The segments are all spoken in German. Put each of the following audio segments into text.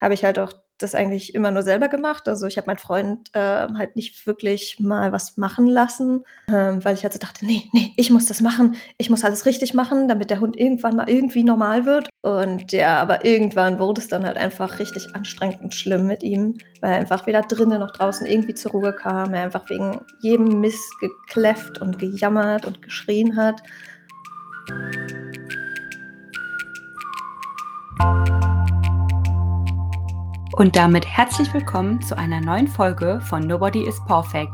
habe ich halt auch das eigentlich immer nur selber gemacht. Also ich habe meinen Freund äh, halt nicht wirklich mal was machen lassen, ähm, weil ich halt so dachte, nee, nee, ich muss das machen, ich muss alles richtig machen, damit der Hund irgendwann mal irgendwie normal wird. Und ja, aber irgendwann wurde es dann halt einfach richtig anstrengend und schlimm mit ihm, weil er einfach weder drinnen noch draußen irgendwie zur Ruhe kam, er einfach wegen jedem Mist gekläfft und gejammert und geschrien hat. Und damit herzlich willkommen zu einer neuen Folge von Nobody is Perfect,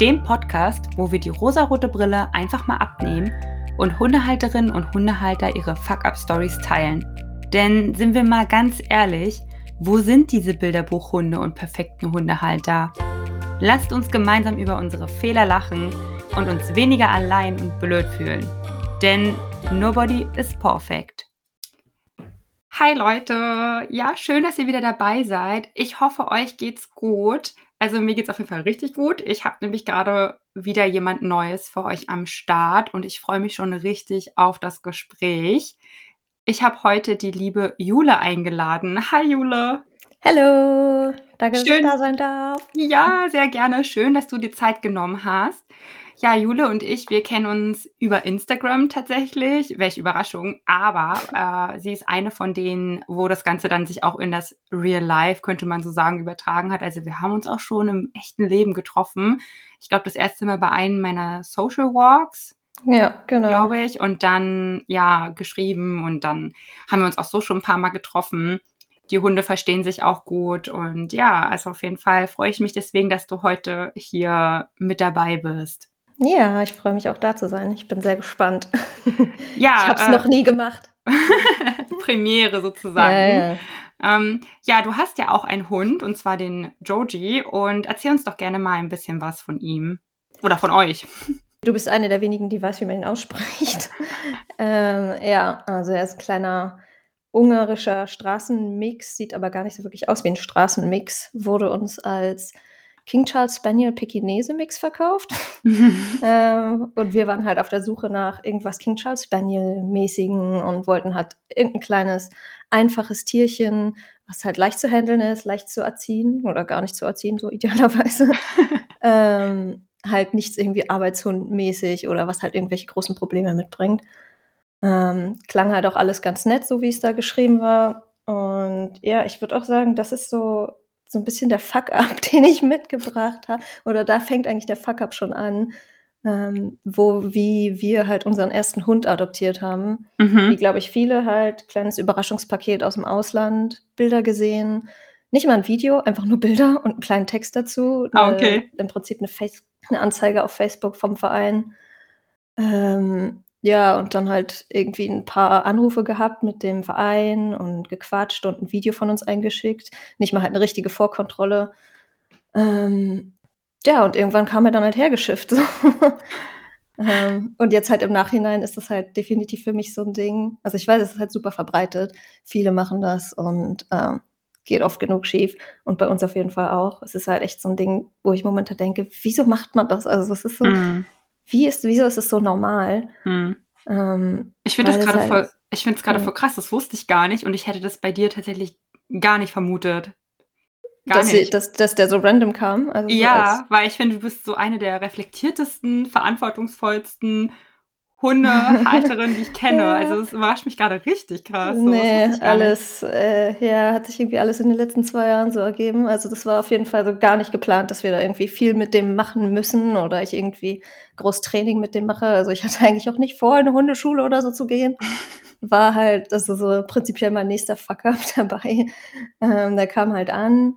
dem Podcast, wo wir die rosarote Brille einfach mal abnehmen und Hundehalterinnen und Hundehalter ihre Fuck-Up-Stories teilen. Denn sind wir mal ganz ehrlich, wo sind diese Bilderbuchhunde und perfekten Hundehalter? Lasst uns gemeinsam über unsere Fehler lachen und uns weniger allein und blöd fühlen. Denn nobody is perfect. Hi Leute, ja, schön, dass ihr wieder dabei seid. Ich hoffe, euch geht's gut. Also mir geht's auf jeden Fall richtig gut. Ich habe nämlich gerade wieder jemand Neues für euch am Start und ich freue mich schon richtig auf das Gespräch. Ich habe heute die liebe Jule eingeladen. Hi Jule. Hallo, danke, dass ich da sein darf. Ja, sehr gerne. Schön, dass du dir Zeit genommen hast. Ja, Jule und ich, wir kennen uns über Instagram tatsächlich. Welche Überraschung. Aber äh, sie ist eine von denen, wo das Ganze dann sich auch in das Real Life, könnte man so sagen, übertragen hat. Also wir haben uns auch schon im echten Leben getroffen. Ich glaube, das erste Mal bei einem meiner Social Walks. Ja, genau. Glaube ich. Und dann, ja, geschrieben und dann haben wir uns auch so schon ein paar Mal getroffen die Hunde verstehen sich auch gut. Und ja, also auf jeden Fall freue ich mich deswegen, dass du heute hier mit dabei bist. Ja, ich freue mich auch da zu sein. Ich bin sehr gespannt. Ja, ich habe es äh, noch nie gemacht. Premiere sozusagen. Ja, ja. Ähm, ja, du hast ja auch einen Hund und zwar den Joji und erzähl uns doch gerne mal ein bisschen was von ihm oder von euch. Du bist eine der wenigen, die weiß, wie man ihn ausspricht. ähm, ja, also er ist ein kleiner ungarischer Straßenmix, sieht aber gar nicht so wirklich aus wie ein Straßenmix, wurde uns als King Charles Spaniel Pekinese Mix verkauft. ähm, und wir waren halt auf der Suche nach irgendwas King Charles Spaniel mäßigen und wollten halt irgendein kleines, einfaches Tierchen, was halt leicht zu handeln ist, leicht zu erziehen oder gar nicht zu erziehen, so idealerweise. ähm, halt nichts irgendwie arbeitshundmäßig oder was halt irgendwelche großen Probleme mitbringt. Ähm, klang halt auch alles ganz nett, so wie es da geschrieben war. Und ja, ich würde auch sagen, das ist so so ein bisschen der Fuck-up, den ich mitgebracht habe. Oder da fängt eigentlich der Fuck-up schon an, ähm, wo wie wir halt unseren ersten Hund adoptiert haben. Mhm. Wie, glaube ich, viele halt, kleines Überraschungspaket aus dem Ausland, Bilder gesehen. Nicht mal ein Video, einfach nur Bilder und einen kleinen Text dazu. Ah, okay. Im Prinzip eine, Face eine Anzeige auf Facebook vom Verein. Ähm, ja, und dann halt irgendwie ein paar Anrufe gehabt mit dem Verein und gequatscht und ein Video von uns eingeschickt. Nicht mal halt eine richtige Vorkontrolle. Ähm, ja, und irgendwann kam er dann halt hergeschifft. Ähm, und jetzt halt im Nachhinein ist das halt definitiv für mich so ein Ding. Also, ich weiß, es ist halt super verbreitet. Viele machen das und, ähm, geht oft genug schief und bei uns auf jeden Fall auch. Es ist halt echt so ein Ding, wo ich momentan denke: „Wieso macht man das?“ Also, es ist so Mhm wie ist, wieso ist es so normal? Hm. Ähm, ich finde das gerade halt, voll, ich finde es gerade ja. voll krass, das wusste ich gar nicht und ich hätte das bei dir tatsächlich gar nicht vermutet. Gar dass, nicht. dass, dass der so random kam? Also ja, so weil ich finde, du bist so eine der reflektiertesten, verantwortungsvollsten Hundehalterin, die ich kenne. Ja. Also es überrascht mich gerade richtig krass. So, nee, alles, äh, ja, hat sich irgendwie alles in den letzten zwei Jahren so ergeben. Also das war auf jeden Fall so gar nicht geplant, dass wir da irgendwie viel mit dem machen müssen oder ich irgendwie groß Training mit dem mache. Also ich hatte eigentlich auch nicht vor, in eine Hundeschule oder so zu gehen. War halt, ist so prinzipiell mein nächster Fuck-up dabei. Ähm, der kam halt an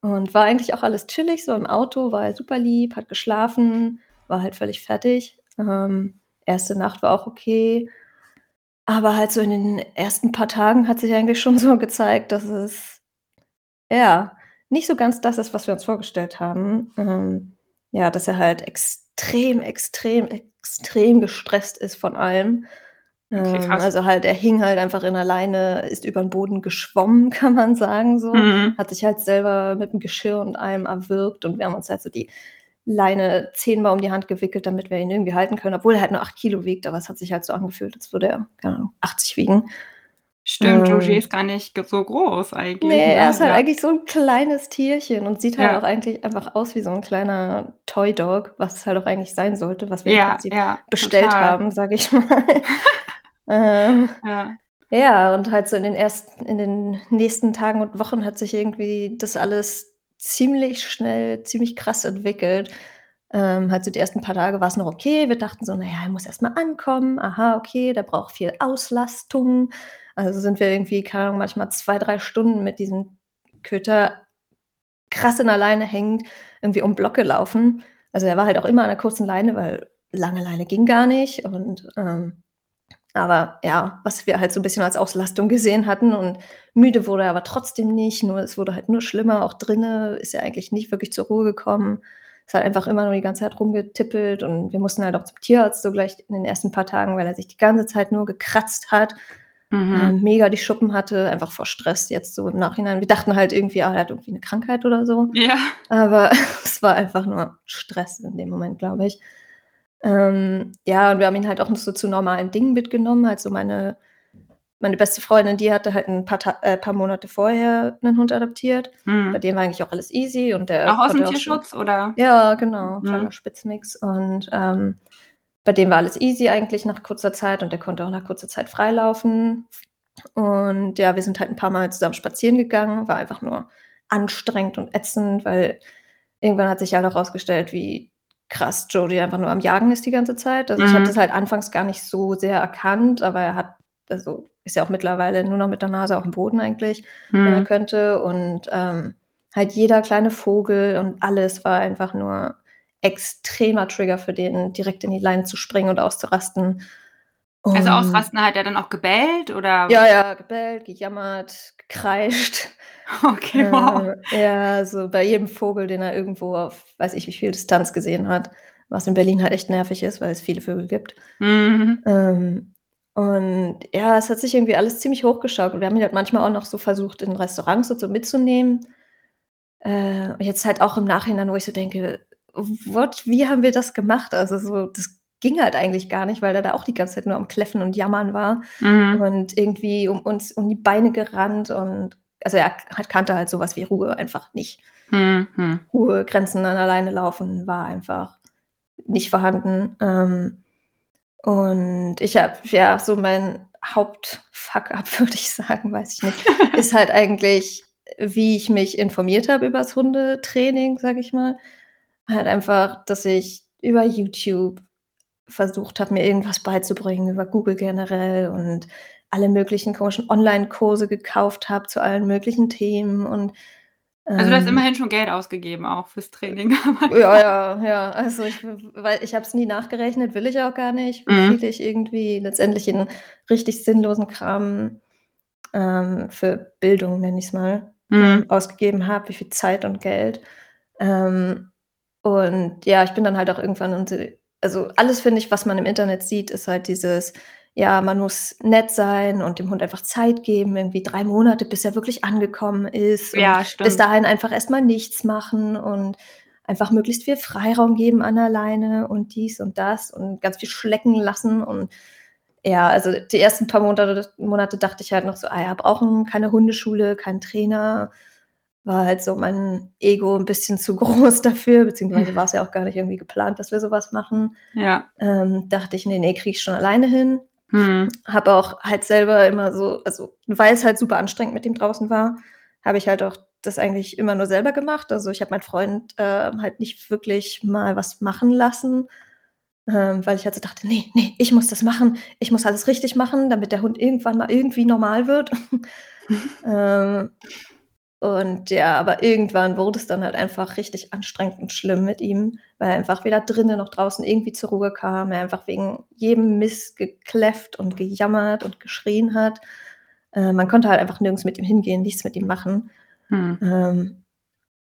und war eigentlich auch alles chillig, so im Auto, war halt super lieb, hat geschlafen, war halt völlig fertig. Ähm, erste Nacht war auch okay. Aber halt so in den ersten paar Tagen hat sich eigentlich schon so gezeigt, dass es ja nicht so ganz das ist, was wir uns vorgestellt haben. Ähm, ja, dass er halt extrem, extrem, extrem gestresst ist von allem. Okay, ähm, also halt, er hing halt einfach in der Leine, ist über den Boden geschwommen, kann man sagen so. Mhm. Hat sich halt selber mit dem Geschirr und allem erwürgt und wir haben uns halt so die Leine zehnmal um die Hand gewickelt, damit wir ihn irgendwie halten können, obwohl er halt nur acht Kilo wiegt, aber es hat sich halt so angefühlt, als würde er, keine Ahnung, 80 wiegen. Stimmt, Roger ist gar nicht so groß eigentlich, Ne, er ist halt Ja. eigentlich so 'n kleines Tierchen und sieht halt Ja. auch eigentlich einfach aus wie so 'n kleiner Toy Dog, was es halt auch eigentlich sein sollte, was wir im Ja, Prinzip ja, bestellt total. haben, sage ich mal. Ähm, Ja. ja, und halt so in den ersten in den nächsten Tagen und Wochen hat sich irgendwie das alles ziemlich schnell, ziemlich krass entwickelt. Ähm, halt so die ersten paar Tage war's noch okay. Wir dachten so: „Na ja, er muss erst mal ankommen. Aha, okay, der braucht viel Auslastung.“ Also, sind wir irgendwie, keine Ahnung, manchmal 2, 3 Stunden mit diesem Köter krass in der Leine hängend irgendwie um Block gelaufen. Also, er war halt auch immer an 'ner kurzen Leine, weil lange Leine ging gar nicht und, ähm aber ja, was wir halt so 'n bisschen als Auslastung gesehen hatten und müde wurde er aber trotzdem nicht, nur es wurde halt nur schlimmer. Auch drinnen ist er eigentlich nicht wirklich zur Ruhe gekommen. Ist halt einfach immer nur die ganze Zeit rumgetippelt und wir mussten halt auch zum Tierarzt so gleich in den ersten paar Tagen, weil er sich die ganze Zeit nur gekratzt hat, Mhm. ähm, mega die Schuppen hatte, einfach vor Stress jetzt so im Nachhinein. Wir dachten halt irgendwie, ah, er hat irgendwie 'ne Krankheit oder so, Ja. aber es war einfach nur Stress in dem Moment, glaube ich. Ähm, ja, und wir haben ihn halt auch noch so zu normalen Dingen mitgenommen. Halt so meine meine beste Freundin, die hatte halt 'n paar Ta äh, paar Monate vorher 'nen Hund adoptiert. Bei Mhm. dem war eigentlich auch alles easy und der Auch aus'm konnte auch schon Tierschutz, oder? ja, genau, kleiner Mhm. Spitzmix und, ähm, bei dem war alles easy eigentlich nach kurzer Zeit und der konnte auch nach kurzer Zeit freilaufen. Und ja, wir sind halt 'n paarmal zusammen spazieren gegangen. War einfach nur anstrengend und ätzend, weil irgendwann hat sich halt auch rausgestellt, wie krass Jody einfach nur am Jagen ist die ganze Zeit. Also, ich habe das Mhm. halt anfangs gar nicht so sehr erkannt, aber er hat also, ist ja auch mittlerweile nur noch mit der Nase aufm Boden eigentlich, wenn er Mhm. könnte. Und, ähm, halt jeder kleine Vogel und alles war einfach nur extremer Trigger für den, direkt in die Leine zu springen und auszurasten. Also, Und ausrasten, hat er dann auch gebellt, oder? Ja, ja, gebellt, gejammert, gekreischt. Okay, wow. Äh, ja, so bei jedem Vogel, den er irgendwo auf weiß ich wie viel Distanz gesehen hat, was in Berlin halt echt nervig ist, weil es viele Vögel gibt. Mhm. Ähm, und ja, es hat sich irgendwie alles ziemlich hochgeschaukelt. Wir haben ihn halt manchmal auch noch so versucht, in Restaurants und so mitzunehmen. Äh, jetzt halt auch im Nachhinein, wo ich so denke: „What? Wie haben wir das gemacht?“ Also, so das ging halt eigentlich gar nicht, weil er da auch die ganze Zeit nur am Kläffen und Jammern war Mhm. und irgendwie um uns um die Beine gerannt und also, er kannte halt so was wie Ruhe einfach nicht. Mhm. Ruhe, Grenzen an der Leine laufen war einfach nicht vorhanden. Ähm, und ich habe ja, so mein Haupt-Fuck-up, würde ich sagen, weiß ich nicht, ist halt eigentlich, wie ich mich informiert habe übers Hundetraining, sage ich mal. Halt einfach, dass ich über YouTube versucht habe, mir irgendwas beizubringen, über Google generell und alle möglichen komischen Onlinekurse gekauft habe zu allen möglichen Themen und, Also, du hast ähm immerhin schon Geld ausgegeben auch fürs Training Ja, ja, ja. Also, ich weil ich habe es nie nachgerechnet, will ich auch gar nicht, wie Mhm. viel ich irgendwie letztendlich in richtig sinnlosen Kram, ähm, für Bildung, nenne ich's mal, ähm, Mhm. ausgegeben habe, wie viel Zeit und Geld. Ähm, und ja, ich bin dann halt auch irgendwann und äh, also, alles finde ich, was man im Internet sieht, ist halt dieses, ja, man muss nett sein und dem Hund einfach Zeit geben, irgendwie 3 Monate, bis er wirklich angekommen ist und Ja, bis stimmt. dahin einfach erst mal nichts machen und einfach möglichst viel Freiraum geben an der Leine und dies und das und ganz viel schlecken lassen und ja, also, die ersten paar Monate Monate dachte ich halt noch so: „Ah ja, brauchen keine Hundeschule, keinen Trainer.“ War halt so mein Ego 'n bisschen zu groß dafür, beziehungsweise war's ja auch gar nicht irgendwie geplant, dass wir so was machen. Ja. Ähm, dachte ich: „Ne, ne, kriege ich schon alleine hin.“ Mhm. Habe auch halt selber immer so also, weil's halt super anstrengend mit ihm draußen war, habe ich halt auch das eigentlich immer nur selber gemacht. Also, ich habe meinen Freund, ähm, halt nicht wirklich mal was machen lassen, ähm, weil ich halt so dachte: „Ne, ne, ich muss das machen. Ich muss alles richtig machen, damit der Hund irgendwann mal irgendwie normal wird.“ Ähm, und ja, aber irgendwann wurde es dann halt einfach richtig anstrengend und schlimm mit ihm, weil er einfach weder drinnen noch draußen irgendwie zur Ruhe kam. Er einfach wegen jedem Mist gekläfft und gejammert und geschrien hat. Äh, man konnte halt einfach nirgends mit ihm hingehen, nichts mit ihm machen. Mhm. Ähm,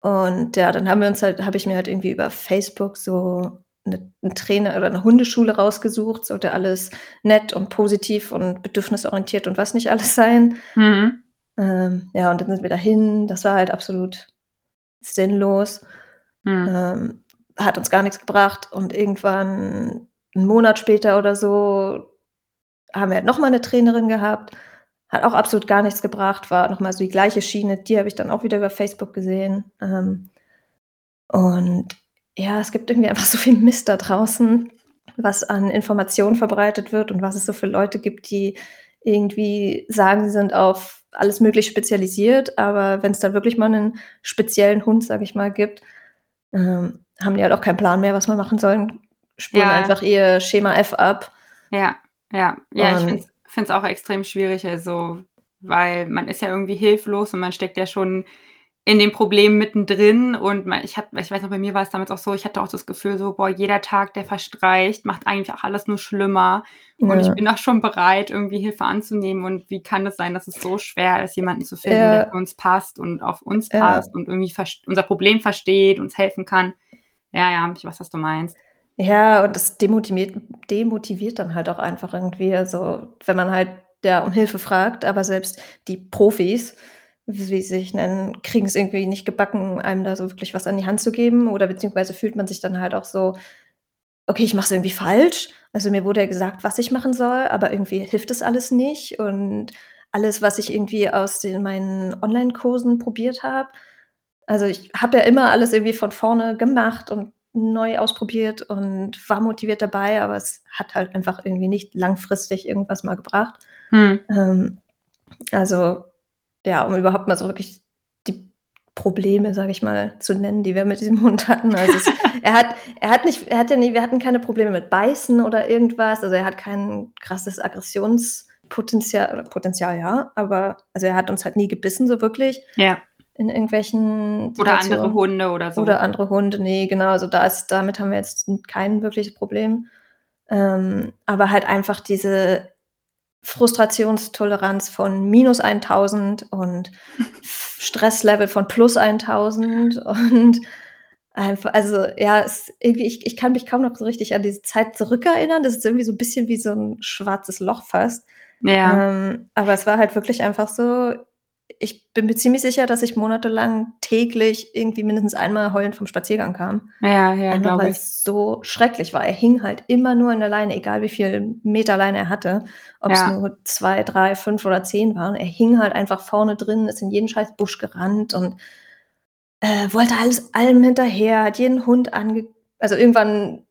und ja, dann haben wir uns halt habe ich mir halt irgendwie über Facebook so 'ne 'n Trainer oder 'ne Hundeschule rausgesucht, sollte alles nett und positiv und bedürfnisorientiert und was nicht alles sein. Mhm. Ähm, ja, und dann sind wir dahin. Das war halt absolut sinnlos. Mhm. Ähm, hat uns gar nix gebracht und irgendwann 'n Monat später oder so haben wir halt noch mal 'ne Trainerin gehabt, hat auch absolut gar nichts gebracht, war nochmal so die gleiche Schiene. Die habe ich dann auch wieder über Facebook gesehen. Ähm, und ja, es gibt irgendwie einfach so viel Mist da draußen, was an Informationen verbreitet wird und was es so für Leute gibt, die irgendwie sagen, sie sind auf alles möglich spezialisiert, aber wenn es da wirklich mal einen speziellen Hund, sage ich mal, gibt, ähm, haben die halt auch keinen Plan mehr, was man machen soll, spulen ja. einfach ihr Schema F ab. Ja, ja, ja, und ich finde es auch extrem schwierig, also, weil man ist ja irgendwie hilflos und man steckt ja schon in dem Problem mittendrin und ich habe ich weiß noch, bei mir war es damals auch so, ich hatte auch das Gefühl so: „Boah, jeder Tag, der verstreicht, macht eigentlich auch alles nur schlimmer.“ Und ich bin auch schon bereit, irgendwie Hilfe anzunehmen und wie kann es sein, dass es so schwer ist, jemanden zu finden, der für uns passt und auf uns Ja. passt und irgendwie unser Problem versteht, uns helfen kann. Ja, ja, ich weiß, was du meinst. Ja, und das demotiviert demotiviert dann halt auch einfach irgendwie. Also, wenn man halt, ja, um Hilfe fragt, aber selbst die Profis wie sie sich nennen, kriegen es irgendwie nicht gebacken, einem da so wirklich was an die Hand zu geben oder beziehungsweise fühlt man sich dann halt auch so: „Okay, ich mache es irgendwie falsch.“ Also, mir wurde ja gesagt, was ich machen soll, aber irgendwie hilft das alles nicht und alles, was ich irgendwie aus den meinen Onlinekursen probiert habe also, ich habe ja immer alles irgendwie von vorne gemacht und neu ausprobiert und war motiviert dabei, aber es hat halt einfach irgendwie nicht langfristig irgendwas mal gebracht. Mhm. Ähm, also ja, um überhaupt mal so wirklich die Probleme, sage ich mal, zu nennen, die wir mit diesem Hund hatten. Also es er hat er hat nicht er hat ja nie wir hatten keine Probleme mit Beißen oder irgendwas. Also, er hat kein krasses Aggressionspotenzial oder Potenzial, ja, aber also, er hat uns halt nie gebissen so wirklich. Ja. In irgendwelchen Oder andere Hunde oder so. Oder andere Hunde, ne, genau. Also, da ist damit haben wir jetzt kein wirkliches Problem. Ähm, aber halt einfach diese Frustrationstoleranz von minus -1000 und Stresslevel von plus +1000 und einfach also, ja, es irgendwie ich ich kann mich kaum noch so richtig an diese Zeit zurückerinnern. Das ist irgendwie so 'n bisschen wie so 'n schwarzes Loch fast. Ja. Ähm, aber es war halt wirklich einfach so ich bin mir ziemlich sicher, dass ich monatelang täglich irgendwie mindestens einmal heulend vom Spaziergang kam. Ja, ja, glaube weil ich. es so schrecklich war. Er hing halt immer nur an der Leine, egal wie viel Meter Leine er hatte, ob's Ja. nur 2, 3, 5 oder 10 waren. Er hing halt einfach vorne drin, ist in jeden scheiß Busch gerannt und, äh, wollte alles allem hinterher, hat jeden Hund ange also, irgendwann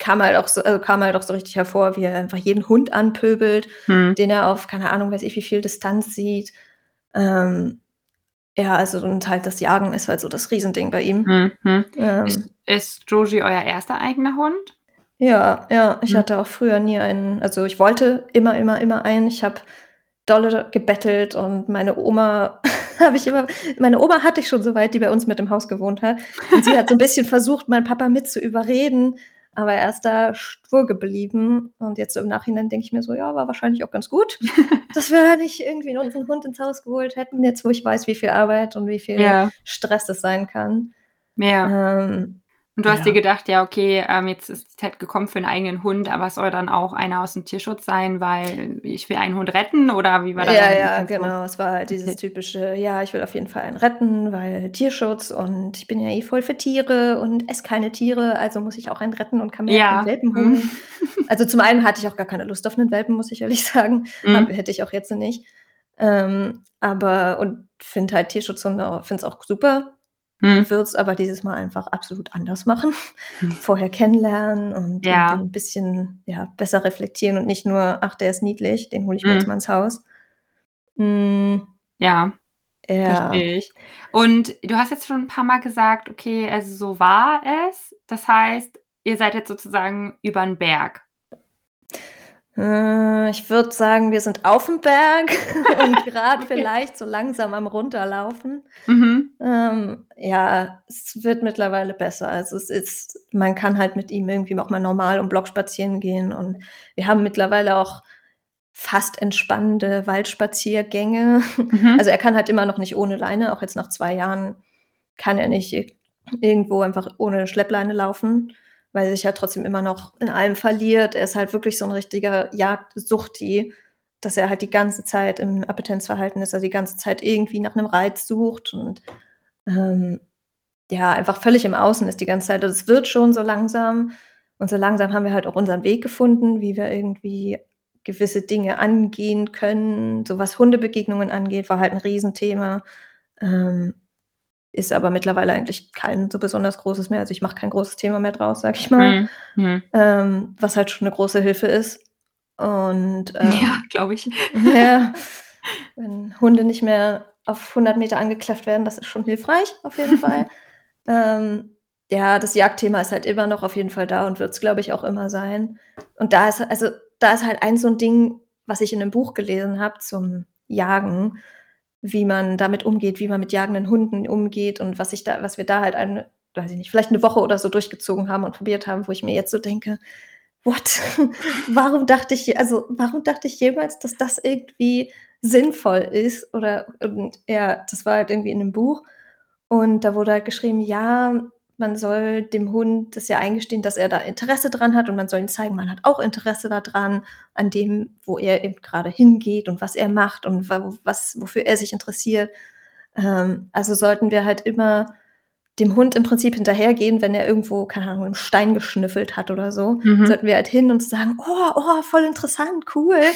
kam halt auch so also, kam halt auch so richtig hervor, wie er einfach jeden Hund anpöbelt, Mhm. den er auf, keine Ahnung, weiß ich wie viel Distanz sieht. Ähm, ja, also und halt das Jagen ist halt so das Riesending bei ihm. Mhm, mhm. Ist Ähm ist Joji euer erster eigener Hund? Ja, ja, ich Mhm. hatte auch früher nie einen also, ich wollte immer, immer, immer einen. Ich habe dolle gebettelt und meine Oma habe ich immer meine Oma hatte ich schon so weit, die bei uns mit im Haus gewohnt hat. Und sie hat so 'n bisschen versucht, meinen Papa mit zu überreden, aber er ist da stur geblieben. Und jetzt so im Nachhinein denke ich mir so: „Ja, war wahrscheinlich auch ganz gut, dass wir da nicht irgendwie unseren Hund ins Haus geholt hätten, jetzt wo ich weiß, wie viel Arbeit und wie viel Ja. Stress das sein kann.“ Ja. Ähm, Und du hast dir ja. gedacht: „Ja, okay, ähm, jetzt ist die Zeit gekommen für 'n eigenen Hund, aber es soll dann auch einer aus'm Tierschutz sein, weil ich will einen Hund retten“, oder wie war da Ja, ja, genau. Es war halt dieses typische: „Ja, ich will auf jeden Fall einen retten, weil Tierschutz und ich bin ja eh voll für Tiere und esse keine Tiere, also muss ich auch einen retten und kann mir ja keinen Ja, Welpen mhm. holen.“ Also, zum einen hatte ich auch gar keine Lust auf 'nen Welpen, muss ich ehrlich sagen. Mhm. Hätte ich auch jetzt nicht. Ähm, aber und finde halt Tierschutzhunde finde es auch super, Mhm. würde es aber dieses Mal einfach absolut anders machen. Vorher kennenlernen und Ja. 'n bisschen, ja, besser reflektieren und nicht nur: „Ach, der ist niedlich, den hole ich mir jetzt mal ins Haus.“ Hm. Ja, Ja. ich. Und du hast jetzt schon 'n paar Mal gesagt, okay, also, so war es. Das heißt, ihr seid jetzt sozusagen über 'n Berg. Äh, ich würde sagen, wir sind auf'm Berg und Okay. vielleicht so langsam am Runterlaufen. Mhm. Ähm, ja, es wird mittlerweile besser. Also, es ist man kann halt mit ihm irgendwie auch mal normal um Block spazieren gehen und wir haben mittlerweile auch fast entspannende Waldspaziergänge. Mhm. Also, er kann halt immer noch nicht ohne Leine, auch jetzt nach 2 Jahren kann er nicht ir irgendwo einfach ohne Schleppleine laufen, weil er sich halt trotzdem immer noch in allem verliert. Er ist halt wirklich so 'n richtiger Jagdsuchti, dass er halt die ganze Zeit im Appetenzverhalten ist, also, die ganze Zeit irgendwie nach 'nem Reiz sucht und, ähm, ja, einfach völlig im Außen ist die ganze Zeit. Also, es wird schon so langsam und so langsam haben wir halt auch unseren Weg gefunden, wie wir irgendwie gewisse Dinge angehen können. So was Hundebegegnungen angeht, war halt ein Riesenthema. Ähm, ist aber mittlerweile eigentlich kein so besonders großes mehr. Also ich mache kein großes Thema mehr draus, sag ich mal. Mhm. mhm. Ähm, was halt schon eine große Hilfe ist. Und ähm, ja, glaube ich. Ja, wenn Hunde nicht mehr auf 100 Meter angeklafft werden, das ist schon hilfreich, auf jeden Fall. ähm, ja, das Jagdthema ist halt immer noch auf jeden Fall da und wird es, glaube ich, auch immer sein. Und da ist, also, da ist halt ein so ein Ding, was ich in einem Buch gelesen habe zum Jagen, wie man damit umgeht, wie man mit jagenden Hunden umgeht und was ich da, was wir da halt eine, weiß ich nicht, vielleicht eine Woche oder so durchgezogen haben und probiert haben, wo ich mir jetzt so denke, what? warum dachte ich, also warum dachte ich jemals, dass das irgendwie sinnvoll ist? Oder und ja, das war halt irgendwie in einem Buch. Und da wurde halt geschrieben, ja, man soll dem Hund das ja eingestehen, dass er da Interesse dran hat und man soll ihm zeigen, man hat auch Interesse daran, an dem, wo er eben gerade hingeht und was er macht und was, wofür er sich interessiert. Ähm, also sollten wir halt immer dem Hund im Prinzip hinterhergehen, wenn er irgendwo, keine Ahnung, einen Stein geschnüffelt hat oder so, mhm. sollten wir halt hin und sagen, oh, oh, voll interessant, cool.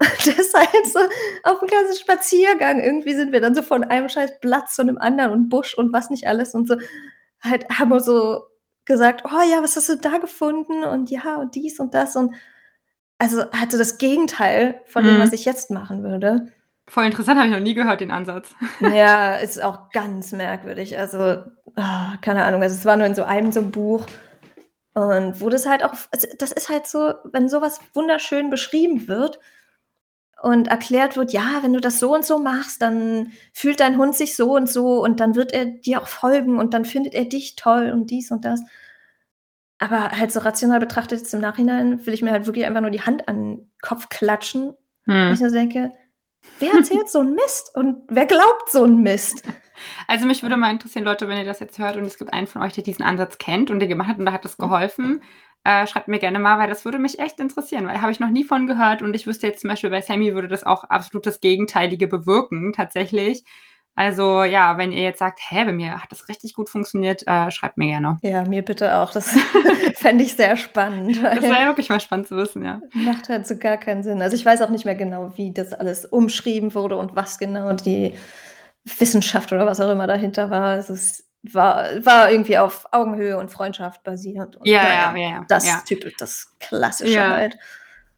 Das ist halt so auf einem ganzen Spaziergang. Irgendwie sind wir dann so von einem scheiß Blatt zu einem anderen und Busch und was nicht alles und so. Halt haben wir so gesagt, oh ja, was hast du da gefunden? Und ja, und dies und das. Und also hatte das Gegenteil von dem, was mhm. ich jetzt machen würde. Voll interessant, habe ich noch nie gehört, den Ansatz. Ja, ist auch ganz merkwürdig. Also, oh, keine Ahnung, also es war nur in so einem so einem Buch. Und wo das halt auch, also das ist halt so, wenn sowas wunderschön beschrieben wird und erklärt wird, ja, wenn du das so und so machst, dann fühlt dein Hund sich so und so und dann wird er dir auch folgen und dann findet er dich toll und dies und das. Aber halt so rational betrachtet jetzt im Nachhinein will ich mir halt wirklich einfach nur die Hand an den Kopf klatschen. Hm. Und ich nur denke, Wer erzählt so einen Mist und wer glaubt so einen Mist? Also mich würde mal interessieren, Leute, wenn ihr das jetzt hört und es gibt einen von euch, der diesen Ansatz kennt und der gemacht hat und da hat es mhm. geholfen, äh, schreibt mir gerne mal, weil das würde mich echt interessieren, weil habe ich noch nie von gehört und ich wüsste jetzt zum Beispiel bei Sammy würde das auch absolut das Gegenteilige bewirken, tatsächlich. Also ja, wenn ihr jetzt sagt, hä, bei mir hat das richtig gut funktioniert, äh, schreibt mir gerne. Ja, mir bitte auch. Das fände ich sehr spannend. Das wäre wirklich mal spannend zu wissen, ja. Macht halt so gar keinen Sinn. Also ich weiß auch nicht mehr genau, wie das alles umschrieben wurde und was genau die Wissenschaft oder was auch immer dahinter war. Es war, war irgendwie auf Augenhöhe und Freundschaft basiert. Und ja, ja, ja. Das ja. typisch, das Klassische ja. halt.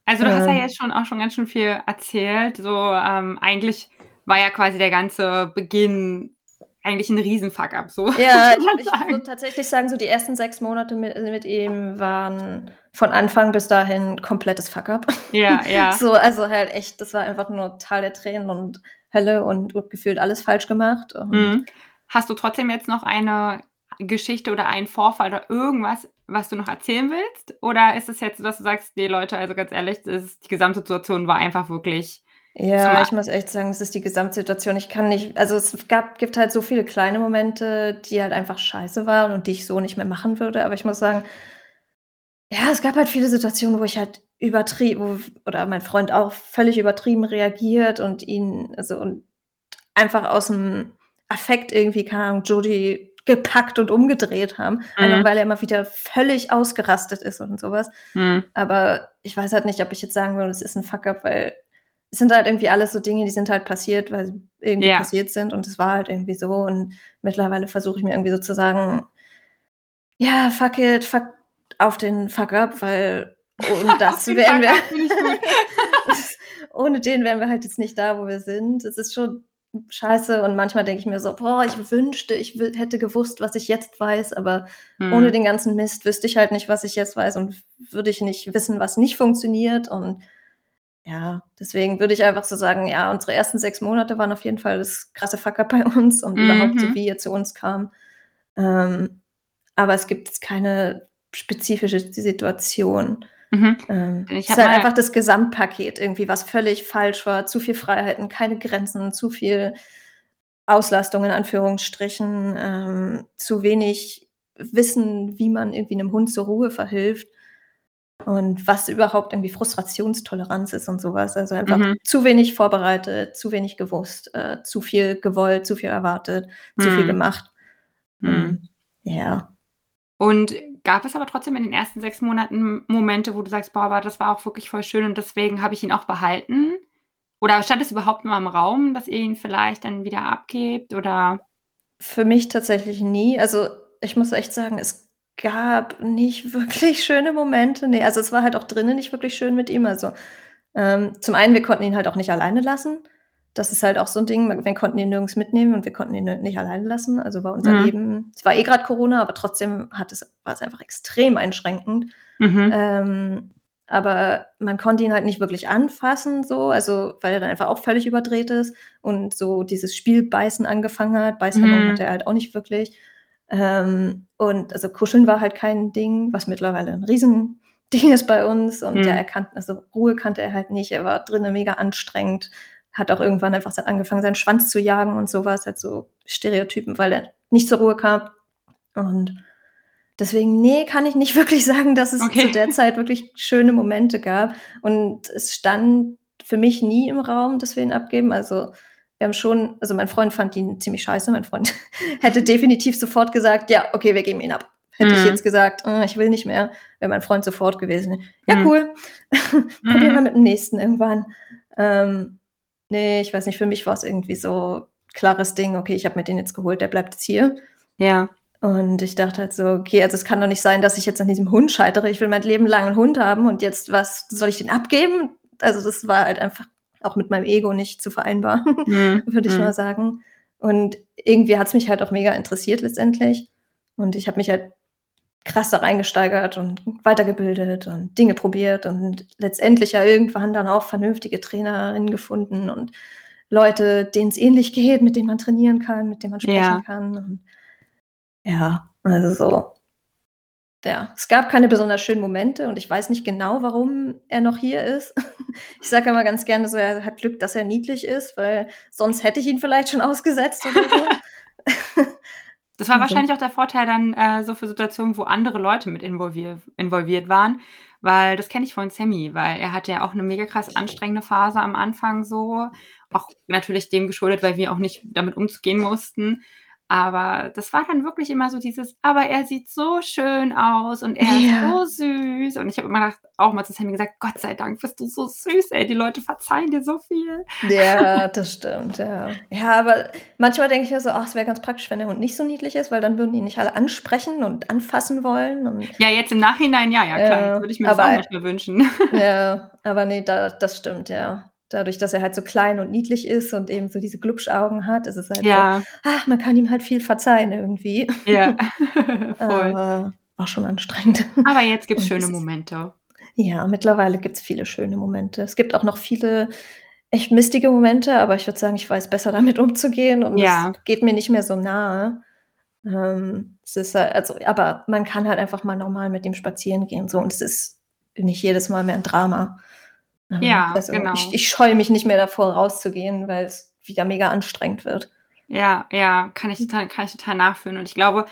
Also du ähm, hast ja jetzt schon auch schon ganz schön viel erzählt. So ähm, eigentlich war ja quasi der ganze Beginn eigentlich ein Riesenfuck-up. So, ja, ich, ich würde tatsächlich sagen, so die ersten sechs Monate mit, mit ihm waren von Anfang bis dahin komplettes Fuck-up. Ja, ja. so, also halt echt, das war einfach nur Tal der Tränen und Hölle und, und gefühlt alles falsch gemacht. Mhm. Hast du trotzdem jetzt noch eine Geschichte oder einen Vorfall oder irgendwas, was du noch erzählen willst? Oder ist es jetzt so, dass du sagst, nee, Leute, also ganz ehrlich, ist, die Gesamtsituation war einfach wirklich ja, ich muss echt sagen, es ist die Gesamtsituation. Ich kann nicht also, es gab gibt halt so viele kleine Momente, die halt einfach scheiße waren und die ich so nicht mehr machen würde. Aber ich muss sagen ja, es gab halt viele Situationen, wo ich halt übertrieben oder mein Freund auch völlig übertrieben reagiert und ihn also, und einfach aus dem Affekt irgendwie, keine Ahnung, Jody gepackt und umgedreht haben, mhm. weil er immer wieder völlig ausgerastet ist und sowas. Mhm. Aber ich weiß halt nicht, ob ich jetzt sagen würde, es ist ein Fuck-up, weil es sind halt irgendwie alles so Dinge, die sind halt passiert, weil sie irgendwie ja. passiert sind und es war halt irgendwie so und mittlerweile versuche ich mir irgendwie so zu sagen, ja, fuck it, fuck auf den Fuck up, weil ohne das wären wir ohne den wären wir halt jetzt nicht da, wo wir sind. Es ist schon scheiße und manchmal denke ich mir so, boah, ich wünschte, ich hätte gewusst, was ich jetzt weiß, aber hm. ohne den ganzen Mist wüsste ich halt nicht, was ich jetzt weiß und würde ich nicht wissen, was nicht funktioniert und ja, deswegen würde ich einfach so sagen, ja, unsere ersten sechs Monate waren auf jeden Fall das krasse Fucker bei uns und mhm. überhaupt so, wie er zu uns kam. Ähm, aber es gibt keine spezifische Situation. Mhm. Ähm, es ist halt einfach das Gesamtpaket irgendwie, was völlig falsch war. Zu viel Freiheiten, keine Grenzen, zu viel Auslastung in Anführungsstrichen, ähm, zu wenig Wissen, wie man irgendwie einem Hund zur Ruhe verhilft und was überhaupt irgendwie Frustrationstoleranz ist und sowas. Also einfach mhm. zu wenig vorbereitet, zu wenig gewusst, äh, zu viel gewollt, zu viel erwartet, mhm. zu viel mhm. gemacht. Mhm. Ja. Und gab es aber trotzdem in den ersten 6 Monaten Momente, wo du sagst: „Boah, aber das war auch wirklich voll schön und deswegen habe ich ihn auch behalten?“ Oder stand es überhaupt mal im Raum, dass ihr ihn vielleicht dann wieder abgebt oder? Für mich tatsächlich nie. Also, ich muss echt sagen, es gab nicht wirklich schöne Momente. Ne, also, es war halt auch drinnen nicht wirklich schön mit ihm. Also, ähm, zum einen, wir konnten ihn halt auch nicht alleine lassen. Das ist halt auch so 'n Ding, wir konnten ihn nirgends mitnehmen und wir konnten ihn ni nicht alleine lassen. Also, war unser Mhm. Leben es war eh grad Corona, aber trotzdem hat es war's einfach extrem einschränkend. Mhm. Ähm, aber man konnte ihn halt nicht wirklich anfassen so, also, weil er dann einfach auch völlig überdreht ist und so dieses Spielbeißen angefangen hat. Beißhemmung Mhm. hatte er halt auch nicht wirklich. Ähm, und also, Kuscheln war halt kein Ding, was mittlerweile 'n Riesending ist bei uns und ja, Mhm. er kann also, Ruhe kannte er halt nicht. Er war drinnen mega anstrengend, hat auch irgendwann einfach angefangen, seinen Schwanz zu jagen und so was, halt so Stereotypen, weil er nicht zur Ruhe kam. Und deswegen, ne, kann ich nicht wirklich sagen, dass es zu Okay. der Zeit wirklich schöne Momente gab. Und es stand für mich nie im Raum, dass wir ihn abgeben. Also, wir haben schon also, mein Freund fand ihn ziemlich scheiße. Mein Freund hätte definitiv sofort gesagt: „Ja, okay, wir geben ihn ab.“ Hätte ich Mhm. jetzt gesagt: „Äh, ich will nicht mehr“, wäre mein Freund sofort gewesen: „Ja, Mhm. cool. Probieren wir Mhm. mit 'm nächsten irgendwann.“ Ähm, ne, ich weiß nicht, für mich war's irgendwie so klares Ding: „Okay, ich habe mir den jetzt geholt, der bleibt jetzt hier.“ Ja. Und ich dachte halt so: „Okay, also, es kann doch nicht sein, dass ich jetzt an diesem Hund scheitere. Ich will mein Leben lang 'n Hund haben und jetzt was soll ich den abgeben?“ Also, das war halt einfach auch mit meinem Ego nicht zu vereinbaren, Mhm. würde ich Mhm. mal sagen. Und irgendwie hat's mich halt auch mega interessiert letztendlich. Und ich habe mich halt krass da reingesteigert und weitergebildet und Dinge probiert und letztendlich ja irgendwann dann auch vernünftige Trainerinnen gefunden und Leute, denen's ähnlich geht, mit denen man trainieren kann, mit denen man sprechen Ja. kann und ja, also, so ja, es gab keine besonders schönen Momente und ich weiß nicht genau, warum er noch hier ist. Ich sage immer ganz gerne so: „Er hat Glück, dass er niedlich ist, weil sonst hätte ich ihn vielleicht schon ausgesetzt oder so.“ Das war Also wahrscheinlich auch der Vorteil dann, äh, so für Situationen, wo andere Leute mit involvier involviert waren, weil das kenne ich von Sammy, weil er hatte ja auch 'ne mega krass anstrengende Phase am Anfang so, auch natürlich dem geschuldet, weil wir auch nicht damit umzugehen wussten. Aber das war dann wirklich immer so dieses: „Aber er sieht so schön aus und er ist Ja. so süß.“ Und ich habe immer gedacht auch mal zu Sammy gesagt: „Gott sei Dank bist du so süß, ey, die Leute verzeihen dir so viel.“ Ja, das stimmt, ja. Ja, aber manchmal denke ich mir so: „Ach, es wäre ganz praktisch, wenn der Hund nicht so niedlich ist, weil dann würden ihn nicht alle ansprechen und anfassen wollen und“ Ja, jetzt im Nachhinein, ja, ja klar, Ja, würde ich mir das auch aber manchmal wünschen. ja, aber ne, da das stimmt, ja. Dadurch, dass er halt so klein und niedlich ist und eben so diese Glubschaugen hat, ist es halt so Ja. ach, man kann ihm halt viel verzeihen irgendwie. Ja, voll. Aber war schon anstrengend. Aber jetzt schöne es ist Momente. ja, mittlerweile gibt's viele schöne Momente. Es gibt auch noch viele echt mistige Momente, aber ich würde sagen, ich weiß besser damit umzugehen und es Ja. geht mir nicht mehr so nahe. Ähm, es ist halt also, aber man kann halt einfach mal normal mit ihm spazieren gehen so und es ist nicht jedes Mal mehr 'n Drama. Ja, also, ich genau. ich scheue mich nicht mehr davor, rauszugehen, weil's wieder mega anstrengend wird. Ja, ja, kann ich total kann ich total nachfühlen. Und ich glaube,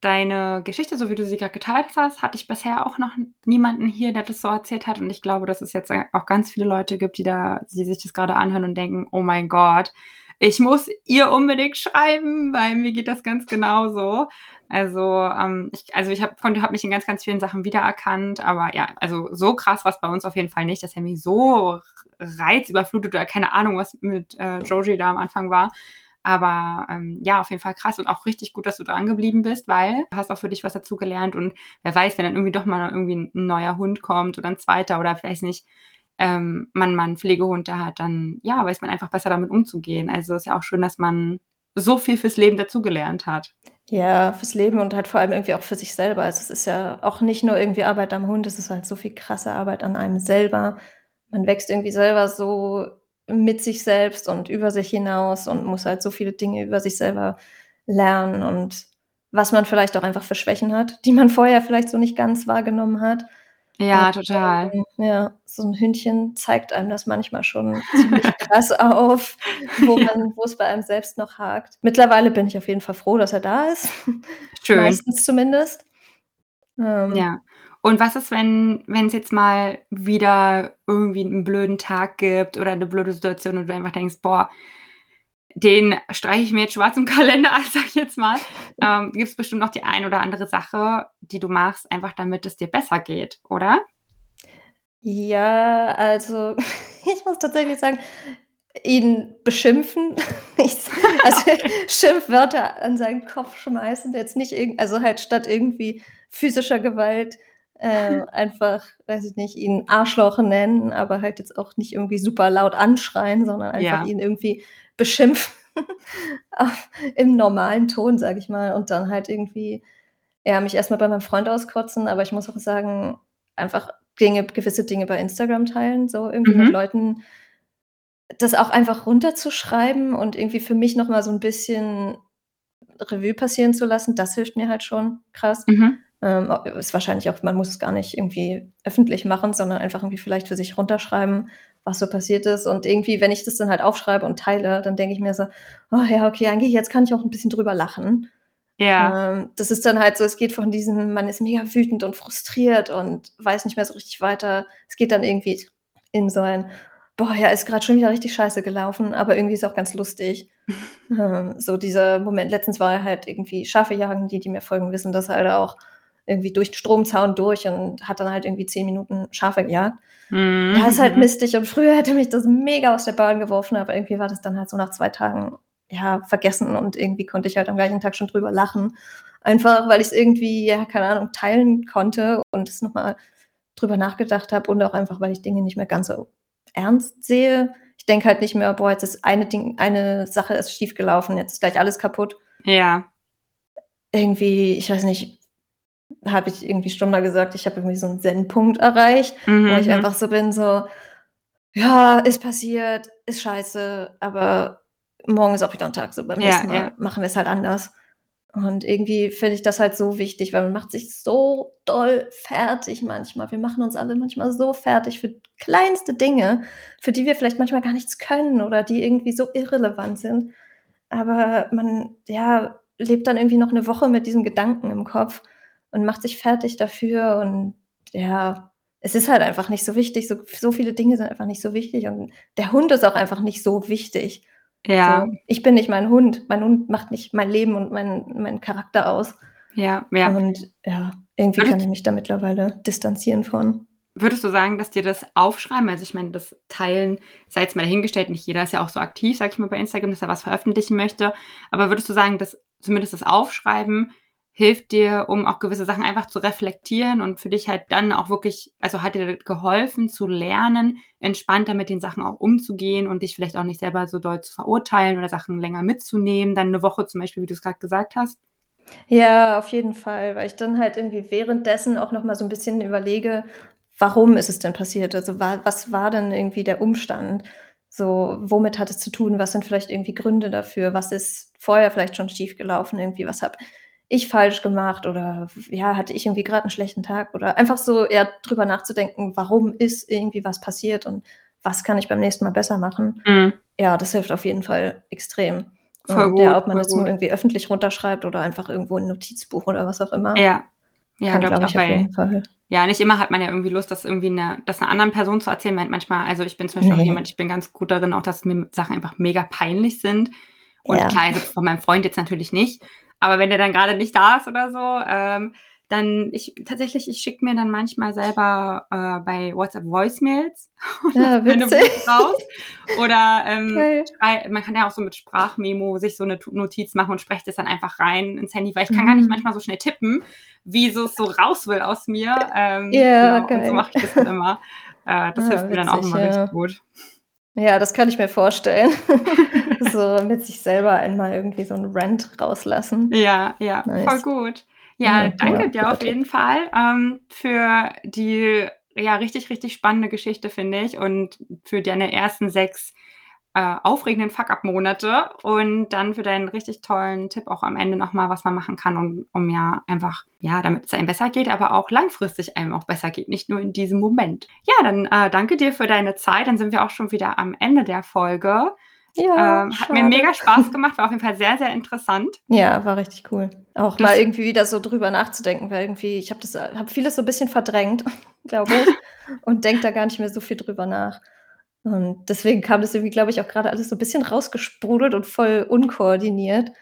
deine Geschichte, so wie du sie grad geteilt hast, hatte ich bisher auch noch niemanden hier, der das so erzählt hat. Und ich glaube, dass es jetzt, auch ganz viele Leute gibt, die da die sich das grade anhören und denken: „Oh mein Gott, ich muss ihr unbedingt schreiben, weil mir geht das ganz genauso.“ Also, ähm, ich also, ich habe habe mich in ganz, ganz vielen Sachen wiedererkannt, aber ja, also, so krass war's bei uns auf jeden Fall nicht, dass er mich so reizüberflutet oder keine Ahnung, was mit, äh, Joji da am Anfang war. Aber, ähm, ja, auf jeden Fall krass und auch richtig gut, dass du drangeblieben bist, weil du hast auch für dich was dazugelernt und wer weiß, wenn dann irgendwie doch mal irgendwie 'n 'n neuer Hund kommt oder 'n 2. oder weiß nicht, ähm, man mal 'n Pflegehund hat, dann, ja, weiß man einfach besser damit umzugehen. Also, ist ja auch schön, dass man so viel fürs Leben dazugelernt hat. Ja, fürs Leben und halt vor allem irgendwie auch für sich selber. Also, es ist ja auch nicht nur irgendwie Arbeit am Hund, es ist halt so viel krasse Arbeit an einem selber. Man wächst irgendwie selber so mit sich selbst und über sich hinaus und muss halt so viele Dinge über sich selber lernen und was man vielleicht auch einfach für Schwächen hat, die man vorher vielleicht so nicht ganz wahrgenommen hat. Ja, total. Ähm, ja, so 'n Hündchen zeigt einem das manchmal schon ziemlich krass auf, wo man wo's bei einem selbst noch hakt. Mittlerweile bin ich auf jeden Fall froh, dass er da ist, Schön. meistens zumindest. Ähm Ja. Und was ist, wenn wenn's jetzt mal wieder irgendwie 'n blöden Tag gibt oder 'ne blöde Situation und du einfach denkst: „Boah“ den streiche ich mir jetzt schwarz im Kalender sag ich jetzt mal. Ähm, Gibt es bestimmt noch die ein oder andere Sache, die du machst, einfach damit es dir besser geht, oder? Ja, also ich muss tatsächlich sagen, ihn beschimpfen. Ich, also Schimpfwörter an seinen Kopf schmeißen, jetzt nicht irgend, also halt statt irgendwie physischer Gewalt äh, einfach, weiß ich nicht, ihn Arschloch nennen, aber halt jetzt auch nicht irgendwie super laut anschreien, sondern einfach ja. ihn irgendwie beschimpfen im normalen Ton, sag ich mal, und dann halt irgendwie, ja, mich erstmal bei meinem Freund auskotzen, aber ich muss auch sagen, einfach Dinge, gewisse Dinge bei Instagram teilen, so irgendwie mhm. mit Leuten das auch einfach runterzuschreiben und irgendwie für mich noch mal so ein bisschen Revue passieren zu lassen, das hilft mir halt schon krass. Mhm. Ähm, ist wahrscheinlich auch man muss es gar nicht irgendwie öffentlich machen, sondern einfach irgendwie vielleicht für sich runterschreiben, was so passiert ist. Und irgendwie, wenn ich das dann halt aufschreibe und teile, dann denke ich mir so: „Oh ja, okay, eigentlich jetzt kann ich auch ein bisschen drüber lachen.“ Ja. Ähm, das ist dann halt so, es geht von diesem man ist mega wütend und frustriert und weiß nicht mehr so richtig weiter. Es geht dann irgendwie in so ein: boah, ja, ist gerade schon wieder richtig scheiße gelaufen, aber irgendwie ist auch ganz lustig. ähm, so dieser Moment, letztens war er halt irgendwie Schafe jagen, die, die mir folgen, wissen das halt auch irgendwie durch den Stromzaun durch und hat dann halt irgendwie zehn Minuten Schafe gejagt. Mhm. Ja, ist halt mistig und früher hätte mich das mega aus der Bahn geworfen, aber irgendwie war das dann halt so nach zwei Tagen ja, vergessen und irgendwie konnte ich halt am gleichen Tag schon drüber lachen. Einfach, weil ich es irgendwie, ja, keine Ahnung, teilen konnte und es nochmal drüber nachgedacht habe und auch einfach, weil ich Dinge nicht mehr ganz so ernst sehe. Ich denke halt nicht mehr, boah, jetzt ist eine Ding, eine Sache ist schiefgelaufen, jetzt ist gleich alles kaputt. Ja. Irgendwie, ich weiß nicht, habe ich irgendwie schon mal gesagt, ich habe irgendwie so einen Zen-Punkt erreicht, mhm. wo ich mhm. einfach so bin, so, ja, ist passiert, ist scheiße, aber morgen ist auch wieder ein Tag, so beim ja, nächsten Mal ja. machen wir es halt anders. Und irgendwie finde ich das halt so wichtig, weil man macht sich so doll fertig manchmal. Wir machen uns alle manchmal so fertig für kleinste Dinge, für die wir vielleicht manchmal gar nichts können oder die irgendwie so irrelevant sind. Aber man, ja, lebt dann irgendwie noch eine Woche mit diesen Gedanken im Kopf und macht sich fertig dafür und ja, es ist halt einfach nicht so wichtig. So, so viele Dinge sind einfach nicht so wichtig und der Hund ist auch einfach nicht so wichtig. Ja. So, ich bin nicht mein Hund. Mein Hund macht nicht mein Leben und meinen mein Charakter aus. Ja, ja. Und ja, irgendwie Würdest kann ich mich da mittlerweile distanzieren von. Würdest du sagen, dass dir das Aufschreiben, also ich meine, das Teilen, sei jetzt mal dahingestellt, nicht jeder ist ja auch so aktiv, sag ich mal, bei Instagram, dass er was veröffentlichen möchte, aber würdest du sagen, dass zumindest das Aufschreiben hilft dir, um auch gewisse Sachen einfach zu reflektieren und für dich halt dann auch wirklich, also hat dir geholfen zu lernen, entspannter mit den Sachen auch umzugehen und dich vielleicht auch nicht selber so doll zu verurteilen oder Sachen länger mitzunehmen, dann eine Woche zum Beispiel, wie du es gerade gesagt hast? Ja, auf jeden Fall, weil ich dann halt irgendwie währenddessen auch noch mal so ein bisschen überlege, warum ist es denn passiert? Also, wa was war denn irgendwie der Umstand? So, womit hat es zu tun? Was sind vielleicht irgendwie Gründe dafür? Was ist vorher vielleicht schon schiefgelaufen irgendwie? Was habe ich falsch gemacht oder ja, hatte ich irgendwie gerade einen schlechten Tag oder einfach so eher drüber nachzudenken, warum ist irgendwie was passiert und was kann ich beim nächsten Mal besser machen. Mhm. Ja, das hilft auf jeden Fall extrem. Voll gut, ja, ob man das gut. nur irgendwie öffentlich runterschreibt oder einfach irgendwo ein Notizbuch oder was auch immer. Ja, ja, glaube glaub ich, auf jeden Fall. Ja, nicht immer hat man ja irgendwie Lust, das irgendwie eine, das einer anderen Person zu erzählen. Manchmal, also ich bin zum Beispiel nee. auch jemand, ich bin ganz gut darin, auch dass mir Sachen einfach mega peinlich sind. Und ja. klar, von meinem Freund jetzt natürlich nicht. Aber wenn der dann gerade nicht da ist oder so, ähm, dann ich tatsächlich, ich schicke mir dann manchmal selber äh, bei WhatsApp Voicemails ja, raus. Oder ähm, man kann ja auch so mit Sprachmemo sich so eine Notiz machen und spreche das dann einfach rein ins Handy, weil ich kann mhm. gar nicht mhm. manchmal so schnell tippen, wie so es so raus will aus mir. Ähm, ja, genau, und so mache ich das dann immer. Äh, das ja, hilft mir dann auch immer ja. richtig gut. Ja, das kann ich mir vorstellen. so mit sich selber einmal irgendwie so 'n Rant rauslassen. Ja, ja, voll gut. Ja, Ja, danke ja, dir auf jeden Fall, ähm, für die, ja, richtig, richtig spannende Geschichte, finde ich und für deine ersten sechs äh, aufregenden Fuck-up-Monate und dann für deinen richtig tollen Tipp auch am Ende nochmal, was man machen kann, um, um ja einfach, ja, damit es einem besser geht, aber auch langfristig einem auch besser geht, nicht nur in diesem Moment. Ja, dann äh, danke dir für deine Zeit. Dann sind wir auch schon wieder am Ende der Folge. Ja, ähm, hat mir mega Spaß gemacht, war auf jeden Fall sehr, sehr interessant. Ja, war richtig cool. Auch das mal irgendwie wieder so drüber nachzudenken, weil irgendwie, ich habe das, habe vieles so ein bisschen verdrängt, glaube ich, und denke da gar nicht mehr so viel drüber nach. Und deswegen kam das irgendwie, glaube ich, auch gerade alles so ein bisschen rausgesprudelt und voll unkoordiniert.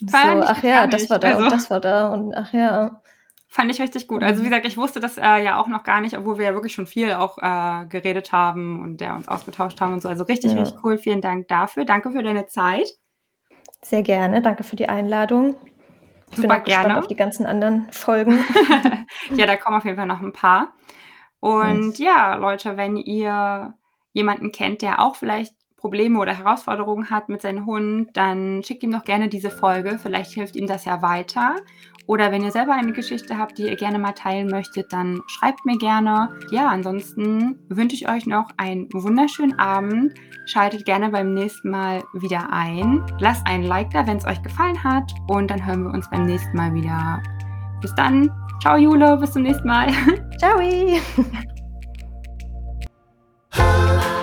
So, ach ja, das war da also, und das war da und ach ja. Fand ich richtig gut. Also wie mhm. gesagt, ich wusste das äh, ja auch noch gar nicht, obwohl wir ja wirklich schon viel auch äh, geredet haben und der uns ausgetauscht haben und so. Also richtig, ja. richtig cool. Vielen Dank dafür. Danke für deine Zeit. Sehr gerne. Danke für die Einladung. Ich Super bin auch gerne. auf die ganzen anderen Folgen. ja, da kommen auf jeden Fall noch ein paar. Und nice. ja, Leute, wenn ihr jemanden kennt, der auch vielleicht Probleme oder Herausforderungen hat mit seinem Hund, dann schickt ihm doch gerne diese Folge. Vielleicht hilft ihm das ja weiter. Oder wenn ihr selber eine Geschichte habt, die ihr gerne mal teilen möchtet, dann schreibt mir gerne. Ja, ansonsten wünsche ich euch noch einen wunderschönen Abend. Schaltet gerne beim nächsten Mal wieder ein. Lasst ein Like da, wenn es euch gefallen hat. Und dann hören wir uns beim nächsten Mal wieder. Bis dann. Ciao, Jule. Bis zum nächsten Mal. Ciao. Oh.